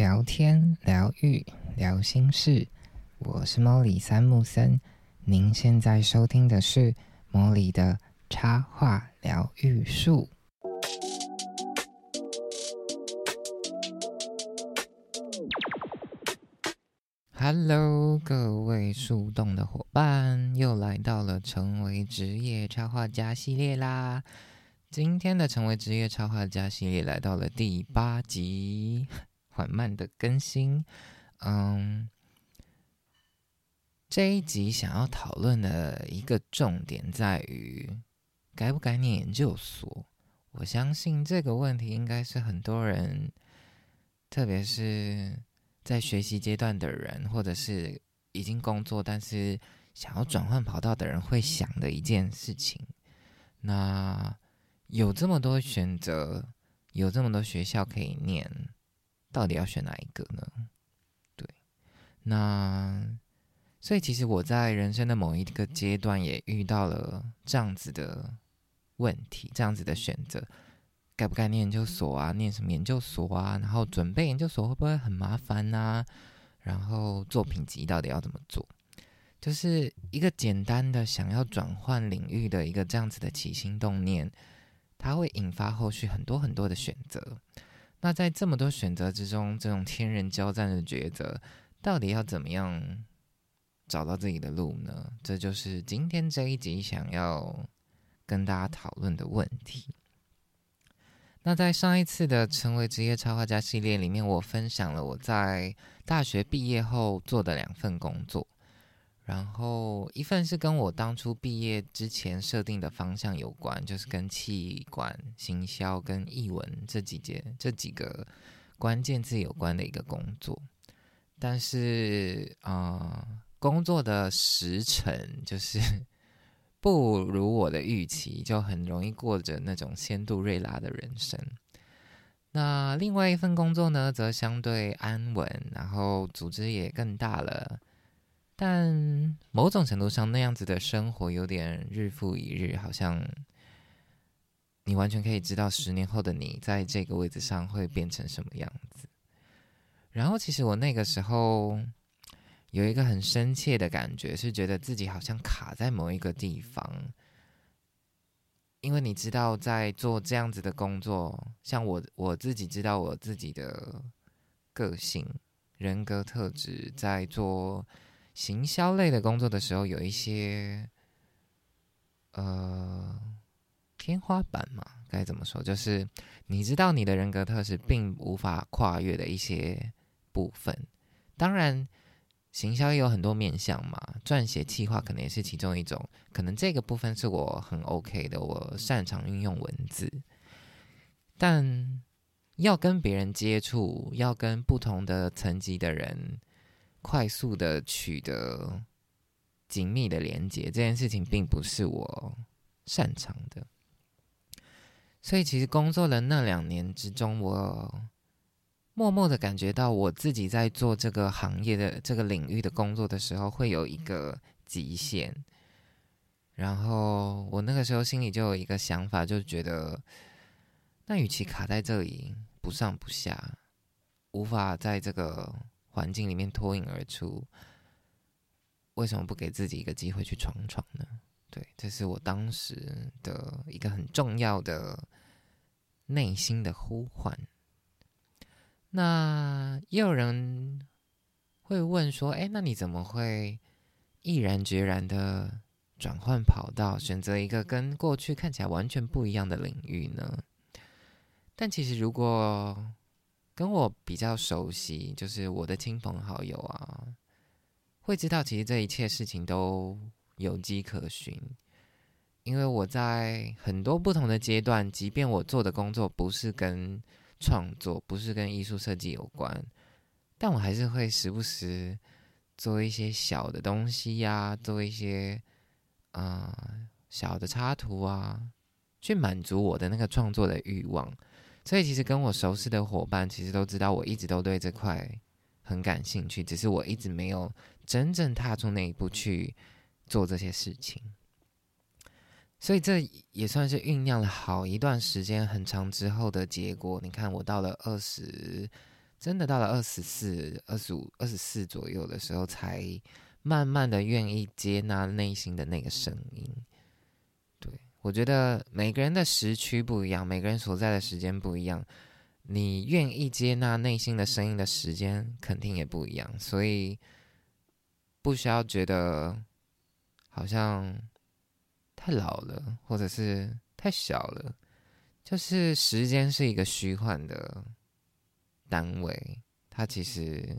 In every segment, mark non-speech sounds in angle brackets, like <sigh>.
聊天、疗愈、聊心事，我是莫里三木森。您现在收听的是莫里的插画疗愈术。Hello，各位树洞的伙伴，又来到了成为职业插画家系列啦。今天的成为职业插画家系列来到了第八集。缓慢的更新，嗯，这一集想要讨论的一个重点在于该不该念研究所。我相信这个问题应该是很多人，特别是在学习阶段的人，或者是已经工作但是想要转换跑道的人会想的一件事情。那有这么多选择，有这么多学校可以念。到底要选哪一个呢？对，那所以其实我在人生的某一个阶段也遇到了这样子的问题，这样子的选择，该不该念研究所啊？念什么研究所啊？然后准备研究所会不会很麻烦呢？然后作品集到底要怎么做？就是一个简单的想要转换领域的一个这样子的起心动念，它会引发后续很多很多的选择。那在这么多选择之中，这种天人交战的抉择，到底要怎么样找到自己的路呢？这就是今天这一集想要跟大家讨论的问题。那在上一次的成为职业插画家系列里面，我分享了我在大学毕业后做的两份工作。然后一份是跟我当初毕业之前设定的方向有关，就是跟气管行销跟译文这几节这几个关键字有关的一个工作。但是啊，工作的时程就是 <laughs> 不如我的预期，就很容易过着那种仙度瑞拉的人生。那另外一份工作呢，则相对安稳，然后组织也更大了。但某种程度上，那样子的生活有点日复一日，好像你完全可以知道十年后的你在这个位置上会变成什么样子。然后，其实我那个时候有一个很深切的感觉，是觉得自己好像卡在某一个地方。因为你知道，在做这样子的工作，像我我自己知道我自己的个性、人格特质，在做。行销类的工作的时候，有一些呃天花板嘛，该怎么说？就是你知道你的人格特质并无法跨越的一些部分。当然，行销也有很多面向嘛，撰写计划可能也是其中一种。可能这个部分是我很 OK 的，我擅长运用文字。但要跟别人接触，要跟不同的层级的人。快速的取得紧密的连接，这件事情并不是我擅长的。所以，其实工作的那两年之中，我默默的感觉到，我自己在做这个行业的这个领域的工作的时候，会有一个极限。然后，我那个时候心里就有一个想法，就觉得，那与其卡在这里不上不下，无法在这个。环境里面脱颖而出，为什么不给自己一个机会去闯闯呢？对，这是我当时的一个很重要的内心的呼唤。那也有人会问说：“哎，那你怎么会毅然决然的转换跑道，选择一个跟过去看起来完全不一样的领域呢？”但其实如果跟我比较熟悉，就是我的亲朋好友啊，会知道其实这一切事情都有迹可循。因为我在很多不同的阶段，即便我做的工作不是跟创作、不是跟艺术设计有关，但我还是会时不时做一些小的东西呀，做一些啊小的插图啊，去满足我的那个创作的欲望。所以，其实跟我熟识的伙伴，其实都知道我一直都对这块很感兴趣，只是我一直没有真正踏出那一步去做这些事情。所以，这也算是酝酿了好一段时间、很长之后的结果。你看，我到了二十真的到了二十四、二十五、二十四左右的时候，才慢慢的愿意接纳内心的那个声音。我觉得每个人的时区不一样，每个人所在的时间不一样，你愿意接纳内心的声音的时间肯定也不一样，所以不需要觉得好像太老了，或者是太小了。就是时间是一个虚幻的单位，它其实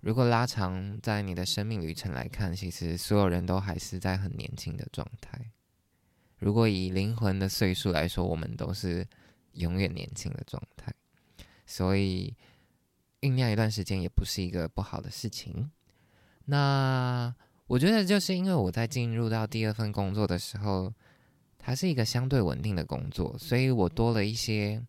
如果拉长在你的生命旅程来看，其实所有人都还是在很年轻的状态。如果以灵魂的岁数来说，我们都是永远年轻的状态，所以酝酿一段时间也不是一个不好的事情。那我觉得就是因为我在进入到第二份工作的时候。它是一个相对稳定的工作，所以我多了一些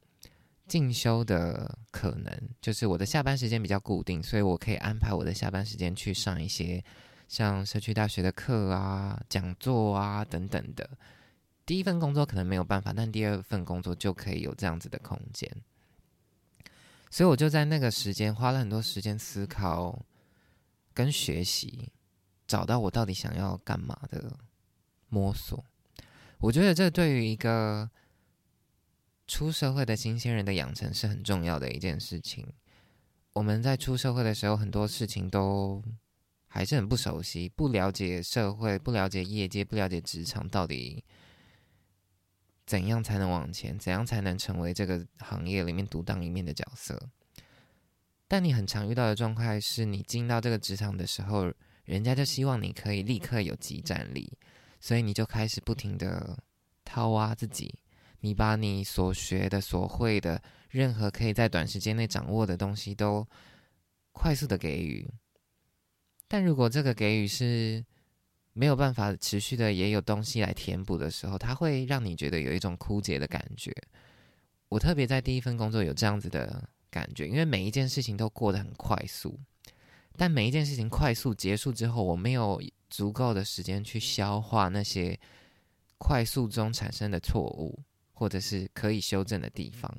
进修的可能。就是我的下班时间比较固定，所以我可以安排我的下班时间去上一些像社区大学的课啊、讲座啊等等的。第一份工作可能没有办法，但第二份工作就可以有这样子的空间。所以我就在那个时间花了很多时间思考跟学习，找到我到底想要干嘛的摸索。我觉得这对于一个出社会的新鲜人的养成是很重要的一件事情。我们在出社会的时候，很多事情都还是很不熟悉，不了解社会，不了解业界，不了解职场到底怎样才能往前，怎样才能成为这个行业里面独当一面的角色。但你很常遇到的状况是，你进到这个职场的时候，人家就希望你可以立刻有即战力。所以你就开始不停的掏挖自己，你把你所学的、所会的任何可以在短时间内掌握的东西都快速的给予。但如果这个给予是没有办法持续的，也有东西来填补的时候，它会让你觉得有一种枯竭的感觉。我特别在第一份工作有这样子的感觉，因为每一件事情都过得很快速，但每一件事情快速结束之后，我没有。足够的时间去消化那些快速中产生的错误，或者是可以修正的地方，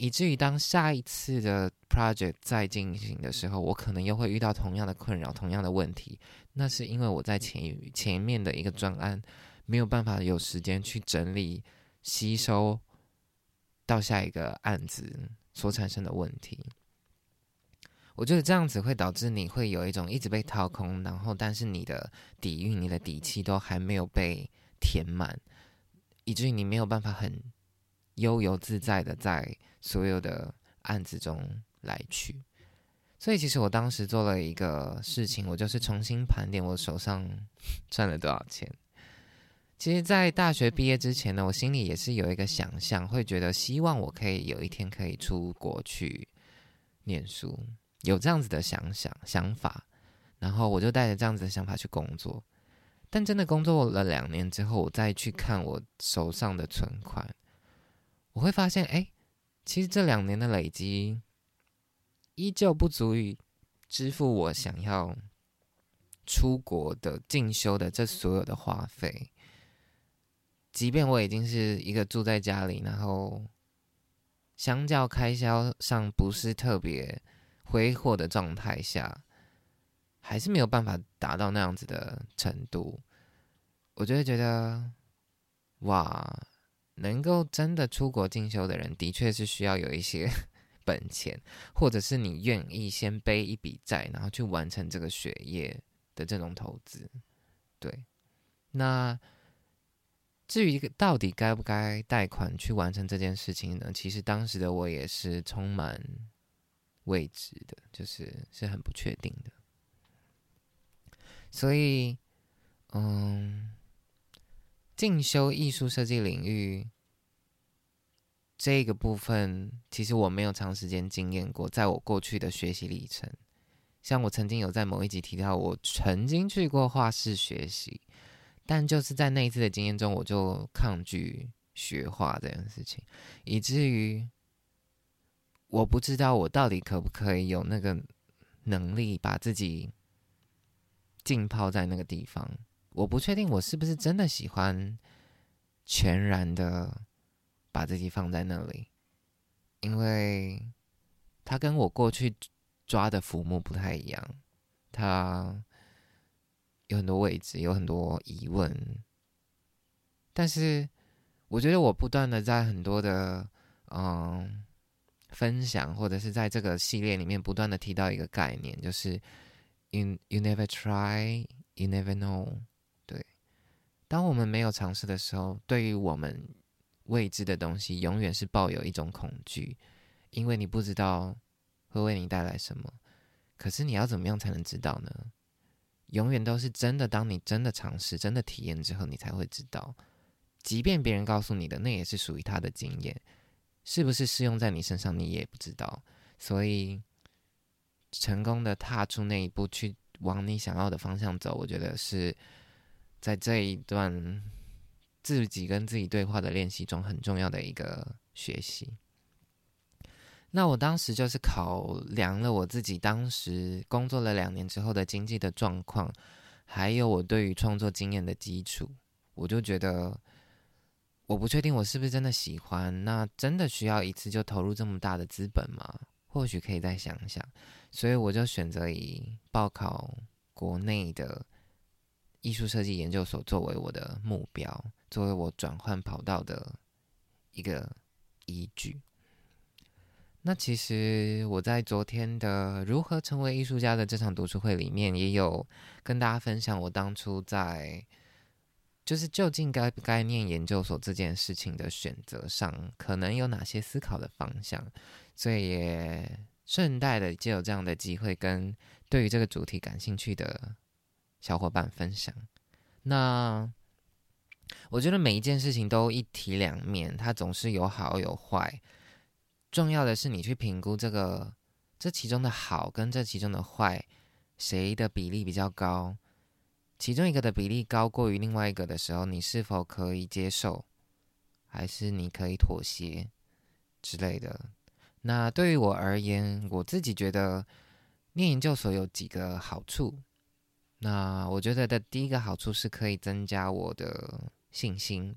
以至于当下一次的 project 再进行的时候，我可能又会遇到同样的困扰、同样的问题。那是因为我在前前面的一个专案没有办法有时间去整理、吸收到下一个案子所产生的问题。我觉得这样子会导致你会有一种一直被掏空，然后但是你的底蕴、你的底气都还没有被填满，以至于你没有办法很悠游自在的在所有的案子中来去。所以其实我当时做了一个事情，我就是重新盘点我手上赚了多少钱。其实，在大学毕业之前呢，我心里也是有一个想象，会觉得希望我可以有一天可以出国去念书。有这样子的想想想法，然后我就带着这样子的想法去工作。但真的工作了两年之后，我再去看我手上的存款，我会发现，哎，其实这两年的累积依旧不足以支付我想要出国的进修的这所有的花费。即便我已经是一个住在家里，然后相较开销上不是特别。挥霍的状态下，还是没有办法达到那样子的程度。我就会觉得，哇，能够真的出国进修的人，的确是需要有一些 <laughs> 本钱，或者是你愿意先背一笔债，然后去完成这个学业的这种投资。对，那至于一个到底该不该贷款去完成这件事情呢？其实当时的我也是充满。未知的，就是是很不确定的，所以，嗯，进修艺术设计领域这个部分，其实我没有长时间经验过。在我过去的学习历程，像我曾经有在某一集提到，我曾经去过画室学习，但就是在那一次的经验中，我就抗拒学画这件事情，以至于。我不知道我到底可不可以有那个能力把自己浸泡在那个地方。我不确定我是不是真的喜欢全然的把自己放在那里，因为它跟我过去抓的浮木不太一样，它有很多位置，有很多疑问。但是，我觉得我不断的在很多的嗯分享，或者是在这个系列里面不断的提到一个概念，就是 you you never try, you never know。当我们没有尝试的时候，对于我们未知的东西，永远是抱有一种恐惧，因为你不知道会为你带来什么。可是你要怎么样才能知道呢？永远都是真的，当你真的尝试、真的体验之后，你才会知道。即便别人告诉你的，那也是属于他的经验，是不是适用在你身上，你也不知道。所以，成功的踏出那一步，去往你想要的方向走，我觉得是在这一段自己跟自己对话的练习中很重要的一个学习。那我当时就是考量了我自己当时工作了两年之后的经济的状况，还有我对于创作经验的基础，我就觉得。我不确定我是不是真的喜欢，那真的需要一次就投入这么大的资本吗？或许可以再想想，所以我就选择以报考国内的艺术设计研究所作为我的目标，作为我转换跑道的一个依据。那其实我在昨天的如何成为艺术家的这场读书会里面，也有跟大家分享我当初在。就是究竟该不该念研究所这件事情的选择上，可能有哪些思考的方向？所以也顺带的就有这样的机会，跟对于这个主题感兴趣的小伙伴分享。那我觉得每一件事情都一体两面，它总是有好有坏。重要的是你去评估这个这其中的好跟这其中的坏，谁的比例比较高？其中一个的比例高过于另外一个的时候，你是否可以接受，还是你可以妥协之类的？那对于我而言，我自己觉得念研究所有几个好处。那我觉得的第一个好处是可以增加我的信心，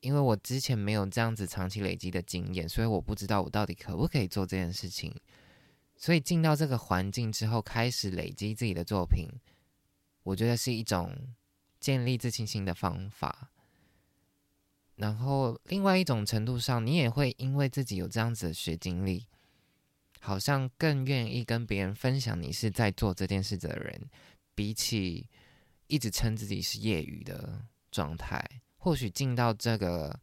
因为我之前没有这样子长期累积的经验，所以我不知道我到底可不可以做这件事情。所以进到这个环境之后，开始累积自己的作品。我觉得是一种建立自信心的方法，然后另外一种程度上，你也会因为自己有这样子的学经历，好像更愿意跟别人分享你是在做这件事的人，比起一直称自己是业余的状态，或许进到这个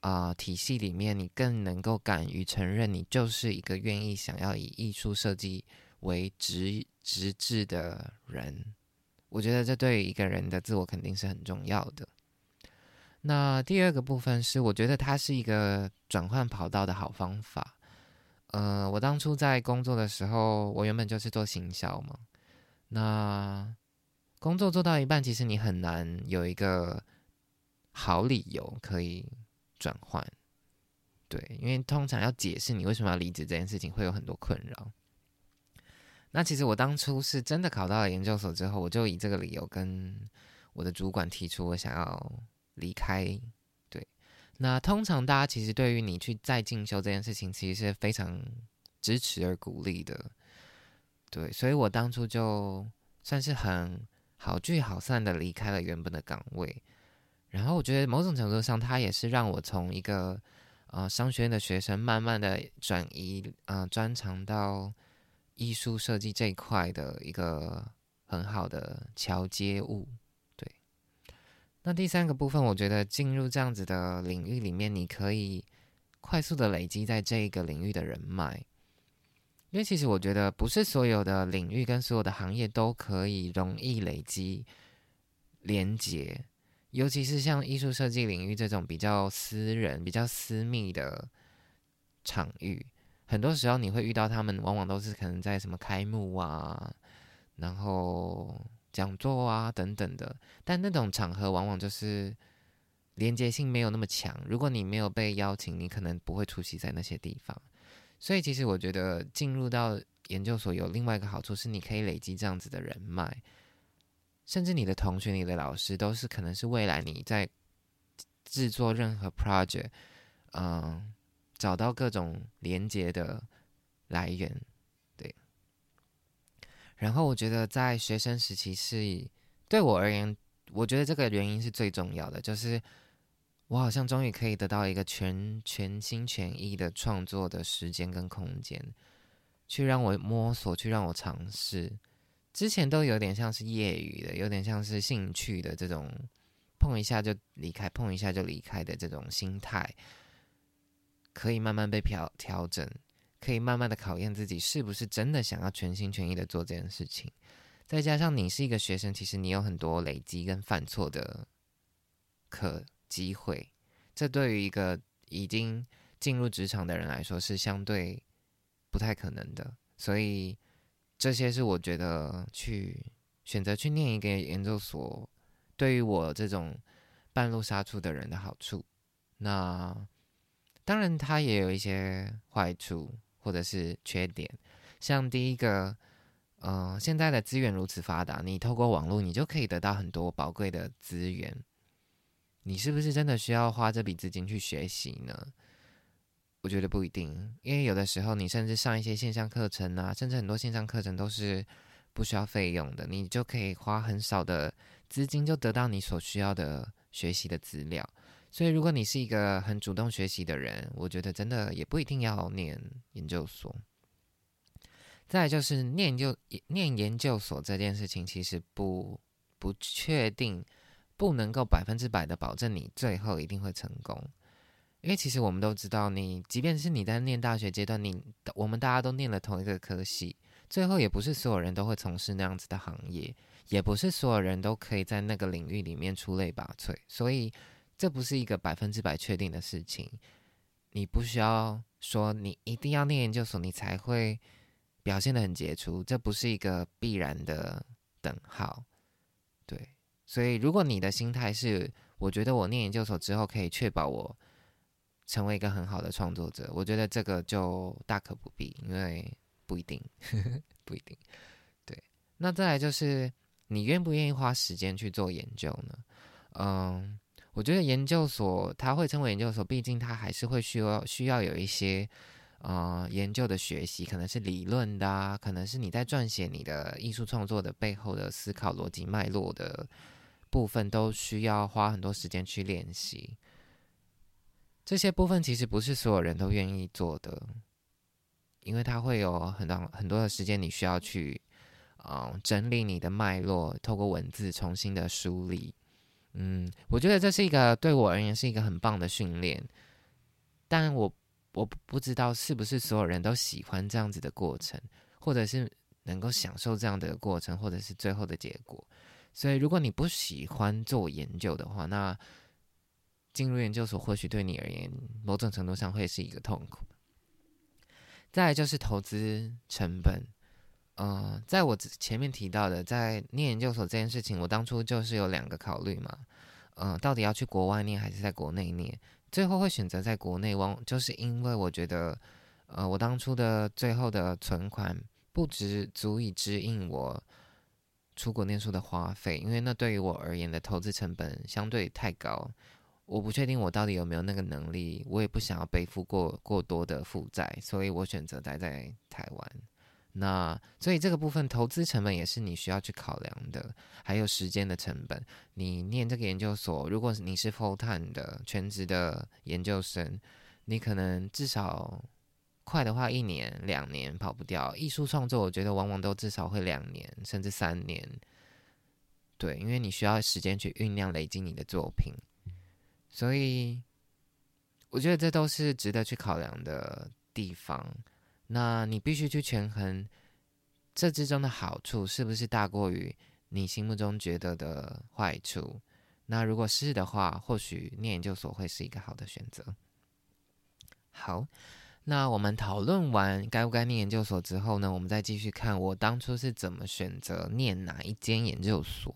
啊体系里面，你更能够敢于承认你就是一个愿意想要以艺术设计为职职志的人。我觉得这对一个人的自我肯定是很重要的。那第二个部分是，我觉得它是一个转换跑道的好方法。呃，我当初在工作的时候，我原本就是做行销嘛。那工作做到一半，其实你很难有一个好理由可以转换。对，因为通常要解释你为什么要离职这件事情，会有很多困扰。那其实我当初是真的考到了研究所之后，我就以这个理由跟我的主管提出我想要离开。对，那通常大家其实对于你去再进修这件事情，其实是非常支持而鼓励的。对，所以我当初就算是很好聚好散的离开了原本的岗位。然后我觉得某种程度上，它也是让我从一个呃商学院的学生，慢慢的转移呃专长到。艺术设计这一块的一个很好的桥接物，对。那第三个部分，我觉得进入这样子的领域里面，你可以快速的累积在这一个领域的人脉，因为其实我觉得不是所有的领域跟所有的行业都可以容易累积连接，尤其是像艺术设计领域这种比较私人、比较私密的场域。很多时候你会遇到他们，往往都是可能在什么开幕啊，然后讲座啊等等的，但那种场合往往就是连接性没有那么强。如果你没有被邀请，你可能不会出席在那些地方。所以其实我觉得进入到研究所有另外一个好处是，你可以累积这样子的人脉，甚至你的同学、你的老师都是可能是未来你在制作任何 project，嗯。找到各种连接的来源。对。然后我觉得在学生时期是对我而言，我觉得这个原因是最重要的，就是我好像终于可以得到一个全全心全意的创作的时间跟空间，去让我摸索，去让我尝试。之前都有点像是业余的，有点像是兴趣的这种，碰一下就离开，碰一下就离开的这种心态，可以慢慢被调调整，可以慢慢的考验自己是不是真的想要全心全意的做这件事情。再加上你是一个学生，其实你有很多累积跟犯错的可机会，这对于一个已经进入职场的人来说是相对不太可能的，所以。这些是我觉得去选择去念一个研究所，对于我这种半路杀出的人的好处。那当然，它也有一些坏处或者是缺点。像第一个，呃，现在的资源如此发达，你透过网络，你就可以得到很多宝贵的资源。你是不是真的需要花这笔资金去学习呢？我觉得不一定，因为有的时候你甚至上一些线上课程啊，甚至很多线上课程都是不需要费用的，你就可以花很少的资金就得到你所需要的学习的资料。所以，如果你是一个很主动学习的人，我觉得真的也不一定要念研究所。再就是念就念研究所这件事情，其实不不确定，不能够百分之百的保证你最后一定会成功。因为其实我们都知道，你即便是你在念大学阶段，你我们大家都念了同一个科系，最后也不是所有人都会从事那样子的行业，也不是所有人都可以在那个领域里面出类拔萃，所以这不是一个百分之百确定的事情。你不需要说你一定要念研究所，你才会表现的很杰出，这不是一个必然的等号。所以如果你的心态是，我觉得我念研究所之后可以确保我。成为一个很好的创作者，我觉得这个就大可不必，因为不一定，<laughs> 不一定。对，那再来就是你愿不愿意花时间去做研究呢？嗯，我觉得研究所它会称为研究所，毕竟它还是会需要需要有一些呃研究的学习，可能是理论的啊，可能是你在撰写你的艺术创作的背后的思考逻辑脉络的部分，都需要花很多时间去练习。这些部分其实不是所有人都愿意做的，因为它会有很多很多的时间，你需要去，嗯，整理你的脉络，透过文字重新的梳理。嗯，我觉得这是一个对我而言是一个很棒的训练，但我我不知道是不是所有人都喜欢这样子的过程，或者是能够享受这样的过程，或者是最后的结果。所以，如果你不喜欢做研究的话，那进入研究所或许对你而言，某种程度上会是一个痛苦。再就是投资成本，呃，在我前面提到的，在念研究所这件事情，我当初就是有两个考虑嘛，呃，到底要去国外念还是在国内念？最后会选择在国内，往就是因为我觉得，呃，我当初的最后的存款不只足以支应我出国念书的花费，因为那对于我而言的投资成本相对太高。我不确定我到底有没有那个能力，我也不想要背负过过多的负债，所以我选择待在台湾。那所以这个部分投资成本也是你需要去考量的，还有时间的成本。你念这个研究所，如果你是 full time 的全职的研究生，你可能至少快的话一年两年跑不掉。艺术创作，我觉得往往都至少会两年甚至三年。对，因为你需要时间去酝酿累积你的作品。所以，我觉得这都是值得去考量的地方。那你必须去权衡这之中的好处是不是大过于你心目中觉得的坏处。那如果是的话，或许念研究所会是一个好的选择。好，那我们讨论完该不该念研究所之后呢，我们再继续看我当初是怎么选择念哪一间研究所。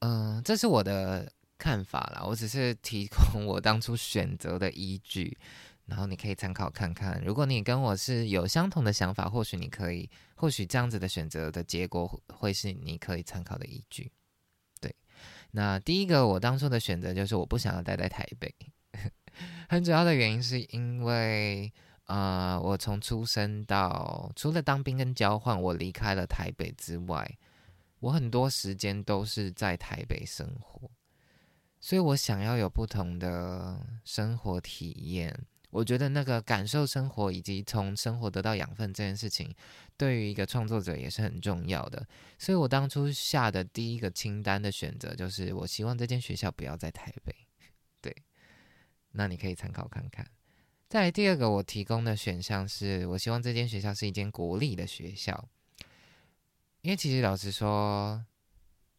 嗯，这是我的。看法啦，我只是提供我当初选择的依据，然后你可以参考看看。如果你跟我是有相同的想法，或许你可以，或许这样子的选择的结果会是你可以参考的依据。对，那第一个我当初的选择就是我不想要待在台北，<laughs> 很主要的原因是因为，啊，我从出生到除了当兵跟交换，我离开了台北之外，我很多时间都是在台北生活，所以我想要有不同的生活体验。我觉得那个感受生活以及从生活得到养分这件事情，对于一个创作者也是很重要的。所以我当初下的第一个清单的选择就是，我希望这间学校不要在台北。<laughs> 对，那你可以参考看看。再来第二个，我提供的选项是我希望这间学校是一间国立的学校，因为其实老实说，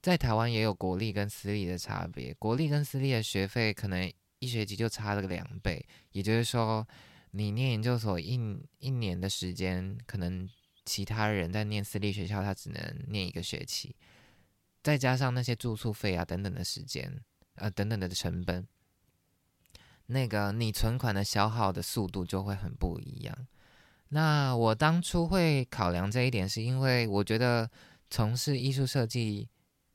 在台湾也有国立跟私立的差别，国立跟私立的学费可能。一学期就差了个两倍，也就是说，你念研究所一一年的时间，可能其他人在念私立学校，他只能念一个学期，再加上那些住宿费啊等等的时间，呃等等的成本，那个你存款的消耗的速度就会很不一样。那我当初会考量这一点，是因为我觉得从事艺术设计，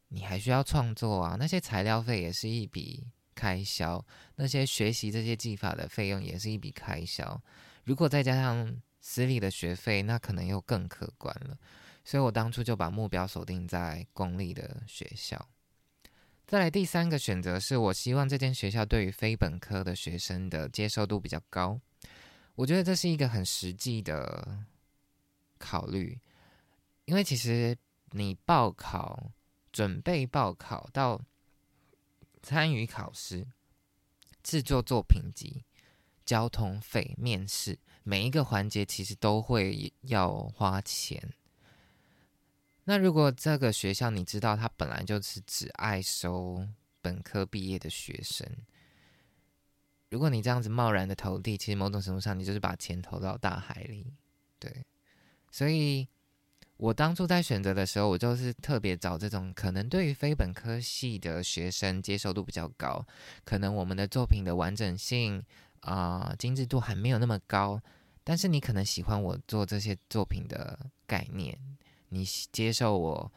你还需要创作啊，那些材料费也是一笔。开销那些学习这些技法的费用也是一笔开销，如果再加上私立的学费，那可能又更可观了。所以我当初就把目标锁定在公立的学校。再来第三个选择是我希望这间学校对于非本科的学生的接受度比较高。我觉得这是一个很实际的考虑，因为其实你报考、准备报考到。参与考试、制作作品集、交通费、面试，每一个环节其实都会要花钱。那如果这个学校你知道，他本来就是只爱收本科毕业的学生，如果你这样子贸然的投递，其实某种程度上你就是把钱投到大海里。对，所以。我当初在选择的时候，我就是特别找这种可能对于非本科系的学生接受度比较高，可能我们的作品的完整性啊精致度还没有那么高，但是你可能喜欢我做这些作品的概念，你接受我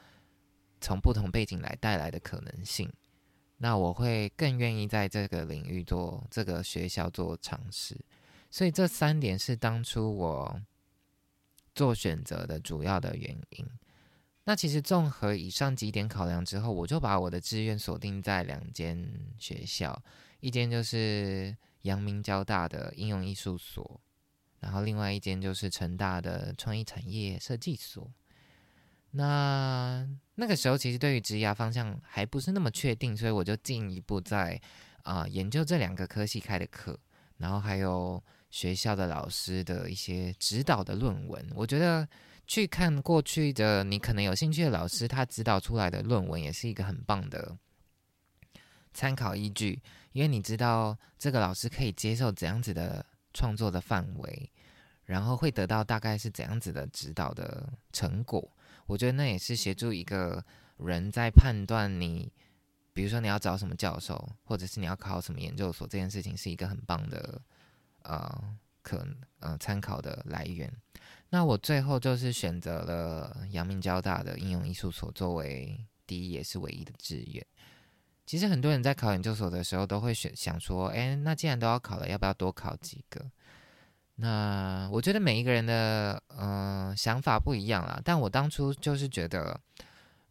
从不同背景来带来的可能性，那我会更愿意在这个领域做这个学校做尝试，所以这三点是当初我。做选择的主要的原因，那其实综合以上几点考量之后，我就把我的志愿锁定在两间学校，一间就是阳明交大的应用艺术所，然后另外一间就是成大的创意产业设计所。那那个时候其实对于职涯方向还不是那么确定，所以我就进一步在啊研究这两个科系开的课，然后还有。学校的老师的一些指导的论文，我觉得去看过去的你可能有兴趣的老师他指导出来的论文，也是一个很棒的参考依据。因为你知道这个老师可以接受怎样子的创作的范围，然后会得到大概是怎样子的指导的成果。我觉得那也是协助一个人在判断你，比如说你要找什么教授，或者是你要考什么研究所这件事情，是一个很棒的。呃，可呃参考的来源。那我最后就是选择了阳明交大的应用艺术所作为第一也是唯一的志愿。其实很多人在考研究所的时候都会选想说，哎，那既然都要考了，要不要多考几个？那我觉得每一个人的呃想法不一样啦。但我当初就是觉得，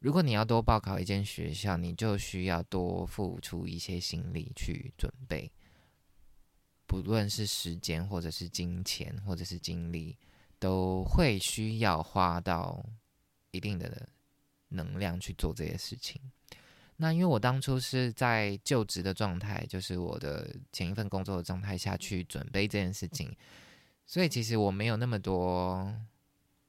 如果你要多报考一间学校，你就需要多付出一些心力去准备。不论是时间，或者是金钱，或者是精力，都会需要花到一定的能量去做这些事情。那因为我当初是在就职的状态，就是我的前一份工作的状态下去准备这件事情，所以其实我没有那么多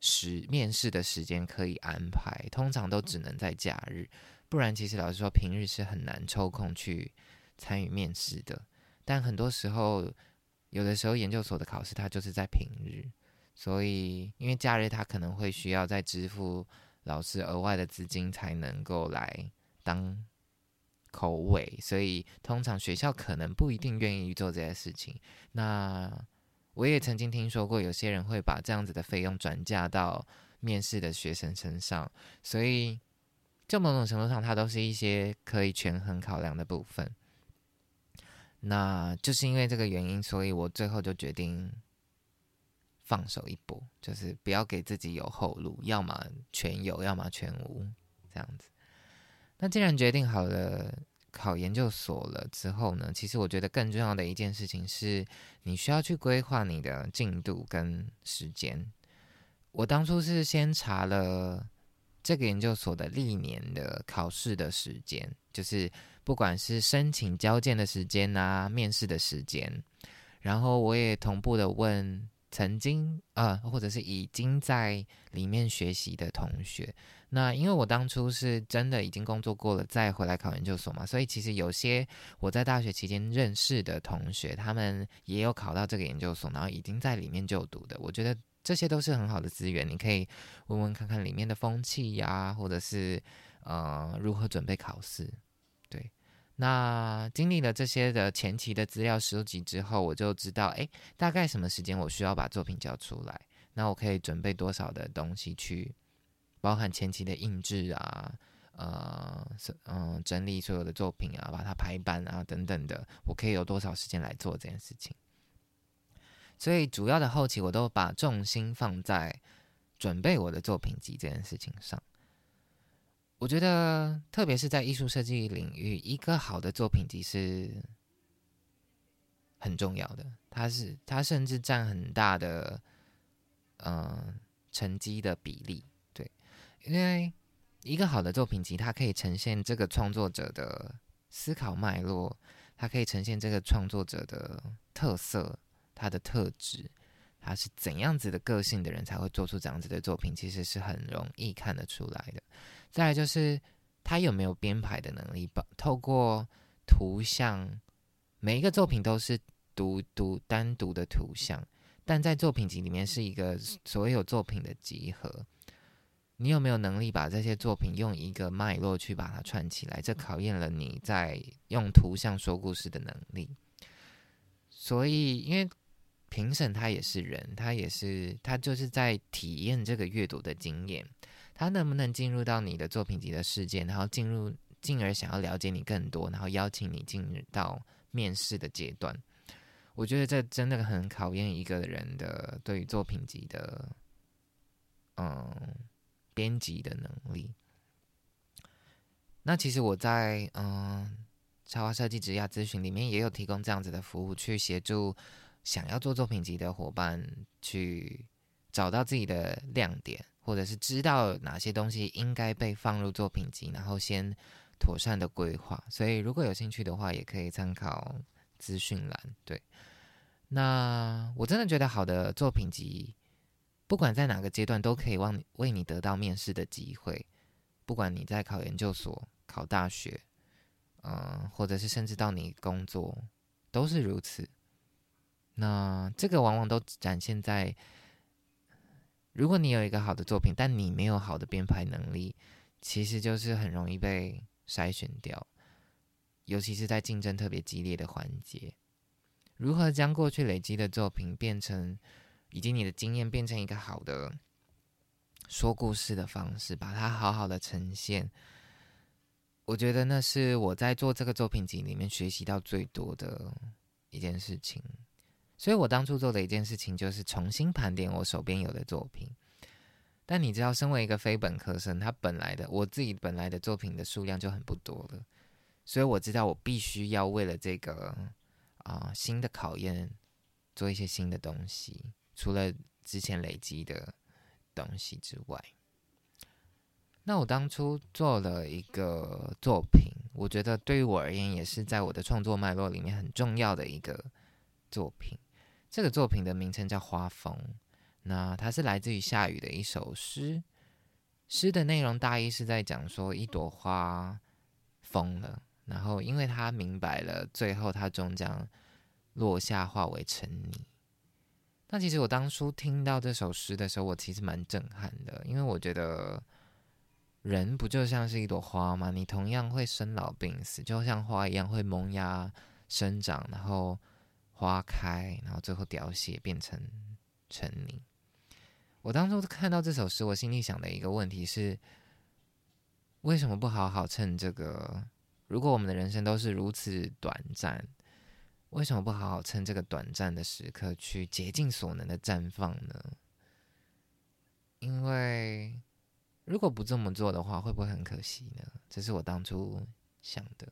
时面试的时间可以安排，通常都只能在假日，不然其实老实说，平日是很难抽空去参与面试的。但很多时候，有的时候研究所的考试它就是在平日，所以因为假日他可能会需要再支付老师额外的资金才能够来当口尾，所以通常学校可能不一定愿意做这些事情。那我也曾经听说过，有些人会把这样子的费用转嫁到面试的学生身上，所以就某种程度上，它都是一些可以权衡考量的部分。那就是因为这个原因，所以我最后就决定放手一搏，就是不要给自己有后路，要么全有，要么全无，这样子。那既然决定好了考研究所了之后呢，其实我觉得更重要的一件事情是，你需要去规划你的进度跟时间。我当初是先查了这个研究所的历年的考试的时间，就是不管是申请交件的时间啊，面试的时间，然后我也同步的问曾经呃，或者是已经在里面学习的同学。那因为我当初是真的已经工作过了，再回来考研究所嘛，所以其实有些我在大学期间认识的同学，他们也有考到这个研究所，然后已经在里面就读的，我觉得。这些都是很好的资源，你可以问问看看里面的风气呀，或者是呃如何准备考试。那经历了这些的前期的资料收集之后，我就知道，哎，大概什么时间我需要把作品交出来，那我可以准备多少的东西去，包含前期的印制啊，呃，嗯，整理所有的作品啊，把它排版啊等等的，我可以有多少时间来做这件事情。所以主要的后期我都把重心放在准备我的作品集这件事情上。我觉得，特别是在艺术设计领域，一个好的作品集是很重要的。它是它甚至占很大的嗯成绩的比例。对，因为一个好的作品集，它可以呈现这个创作者的思考脉络，它可以呈现这个创作者的特色。他的特质，他是怎样子的个性的人才会做出这样子的作品，其实是很容易看得出来的。再就是他有没有编排的能力吧？透过图像，每一个作品都是独独单独的图像，但在作品集里面是一个所有作品的集合。你有没有能力把这些作品用一个脉络去把它串起来？这考验了你在用图像说故事的能力。所以，因为评审他也是人，他也是他就是在体验这个阅读的经验，他能不能进入到你的作品集的世界，然后进入进而想要了解你更多，然后邀请你进入到面试的阶段？我觉得这真的很考验一个人的对于作品集的嗯编辑的能力。那其实我在嗯超华设计职业咨询里面也有提供这样子的服务，去协助。想要做作品集的伙伴，去找到自己的亮点，或者是知道哪些东西应该被放入作品集，然后先妥善的规划。所以，如果有兴趣的话，也可以参考资讯栏。对，那我真的觉得好的作品集，不管在哪个阶段，都可以望为你得到面试的机会。不管你在考研究所、考大学，嗯，或者是甚至到你工作，都是如此。那这个往往都展现在，如果你有一个好的作品，但你没有好的编排能力，其实就是很容易被筛选掉，尤其是在竞争特别激烈的环节。如何将过去累积的作品变成，以及你的经验变成一个好的说故事的方式，把它好好的呈现，我觉得那是我在做这个作品集里面学习到最多的一件事情。所以我当初做的一件事情就是重新盘点我手边有的作品，但你知道，身为一个非本科生，他本来的我自己本来的作品的数量就很不多了，所以我知道我必须要为了这个啊新的考验做一些新的东西，除了之前累积的东西之外，那我当初做了一个作品，我觉得对于我而言也是在我的创作脉络里面很重要的一个作品。这个作品的名称叫《花风》，那它是来自于夏雨的一首诗。诗的内容大意是在讲说，一朵花疯了，然后因为他明白了，最后他终将落下，化为尘泥。那其实我当初听到这首诗的时候，我其实蛮震撼的，因为我觉得人不就像是一朵花吗？你同样会生老病死，就像花一样会萌芽生长，然后。花开，然后最后凋谢，变成成泥。我当初看到这首诗，我心里想的一个问题是：为什么不好好趁这个？如果我们的人生都是如此短暂，为什么不好好趁这个短暂的时刻去竭尽所能的绽放呢？因为如果不这么做的话，会不会很可惜呢？这是我当初想的，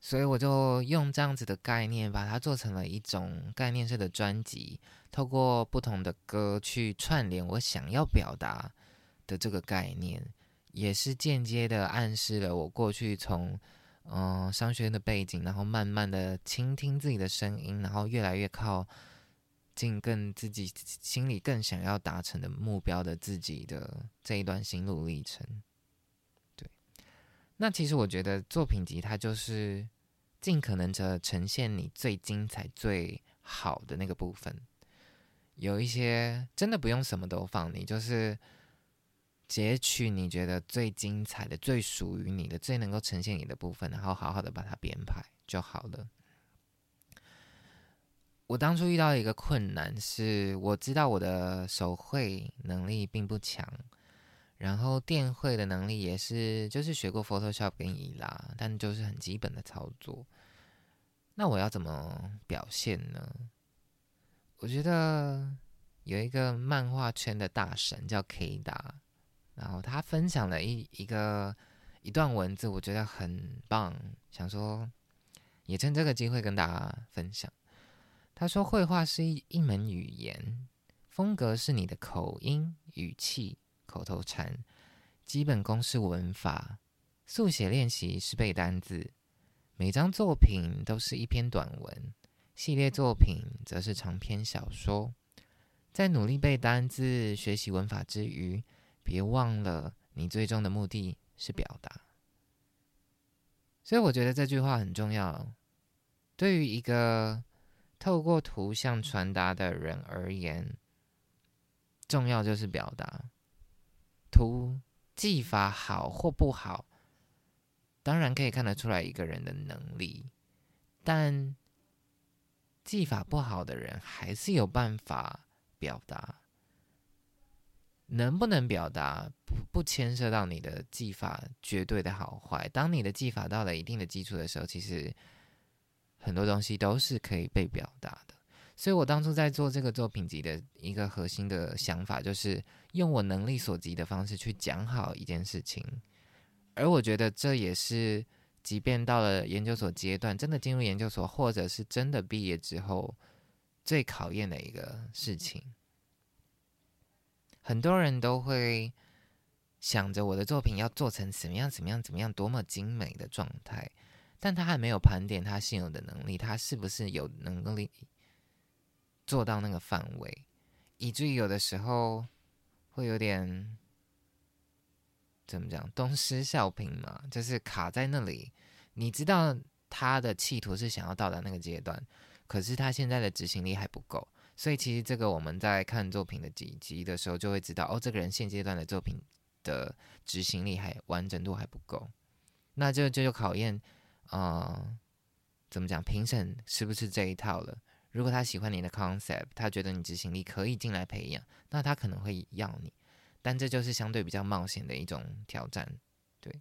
所以我就用这样子的概念，把它做成了一种概念式的专辑，透过不同的歌去串联我想要表达的这个概念，也是间接的暗示了我过去从嗯商学院的背景，然后慢慢的倾听自己的声音，然后越来越靠。近更自己心里更想要达成的目标的自己的这一段心路历程，那其实我觉得作品集它就是尽可能的呈现你最精彩、最好的那个部分。有一些真的不用什么都放，你就是截取你觉得最精彩的、最属于你的、最能够呈现你的部分，然后好好的把它编排就好了。我当初遇到一个困难是，我知道我的手绘能力并不强，然后电绘的能力也是，就是学过 Photoshop 跟伊拉，但就是很基本的操作。那我要怎么表现呢？我觉得有一个漫画圈的大神叫 K 达，然后他分享了一一个一段文字，我觉得很棒，想说也趁这个机会跟大家分享。他说：“绘画是一一门语言，风格是你的口音、语气、口头禅，基本功是文法，速写练习是背单字。每张作品都是一篇短文，系列作品则是长篇小说。在努力背单字、学习文法之余，别忘了你最终的目的是表达。所以，我觉得这句话很重要。对于一个……”透过图像传达的人而言，重要就是表达。图技法好或不好，当然可以看得出来一个人的能力，但技法不好的人还是有办法表达。能不能表达不不牵涉到你的技法绝对的好坏。当你的技法到了一定的基础的时候，其实。很多东西都是可以被表达的，所以我当初在做这个作品集的一个核心的想法，就是用我能力所及的方式去讲好一件事情。而我觉得这也是，即便到了研究所阶段，真的进入研究所，或者是真的毕业之后，最考验的一个事情。很多人都会想着我的作品要做成什么样、怎么样、怎么样，多么精美的状态。但他还没有盘点他现有的能力，他是不是有能力做到那个范围，以至于有的时候会有点怎么讲东施效颦嘛，就是卡在那里。你知道他的企图是想要到达那个阶段，可是他现在的执行力还不够，所以其实这个我们在看作品的几集的时候就会知道，哦，这个人现阶段的作品的执行力还完整度还不够，那就就就考验。啊，怎么讲？评审是不是这一套了？如果他喜欢你的 concept，他觉得你执行力可以进来培养，那他可能会要你。但这就是相对比较冒险的一种挑战，对。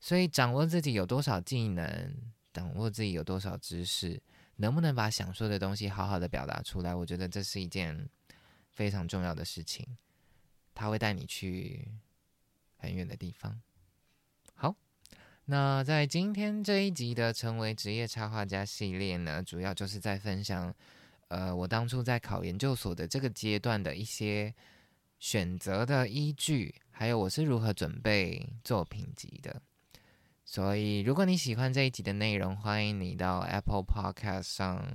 所以掌握自己有多少技能，掌握自己有多少知识，能不能把想说的东西好好的表达出来，我觉得这是一件非常重要的事情。他会带你去很远的地方。那在今天这一集的成为职业插画家系列呢，主要就是在分享，呃，我当初在考研究所的这个阶段的一些选择的依据，还有我是如何准备作品集的。所以，如果你喜欢这一集的内容，欢迎你到 Apple Podcast 上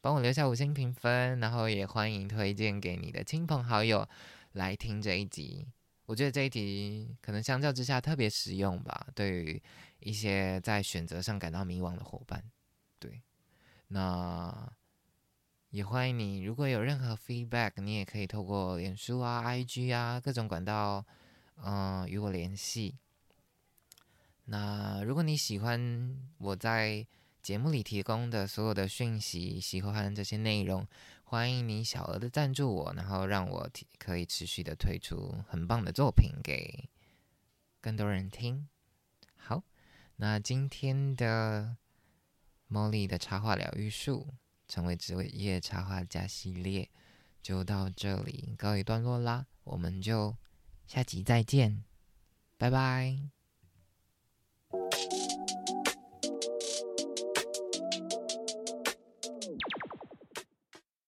帮我留下五星评分，然后也欢迎推荐给你的亲朋好友来听这一集。我觉得这一题可能相较之下特别实用吧，对于一些在选择上感到迷惘的伙伴，对，那也欢迎你，如果有任何 feedback，你也可以透过脸书啊、IG 啊各种管道，嗯，与我联系。那如果你喜欢我在节目里提供的所有的讯息，喜欢这些内容。欢迎你小额的赞助我，然后让我可以持续的推出很棒的作品给更多人听。好，那今天的茉莉的插画疗愈术，成为职业插画家系列就到这里告一段落啦，我们就下集再见，拜拜。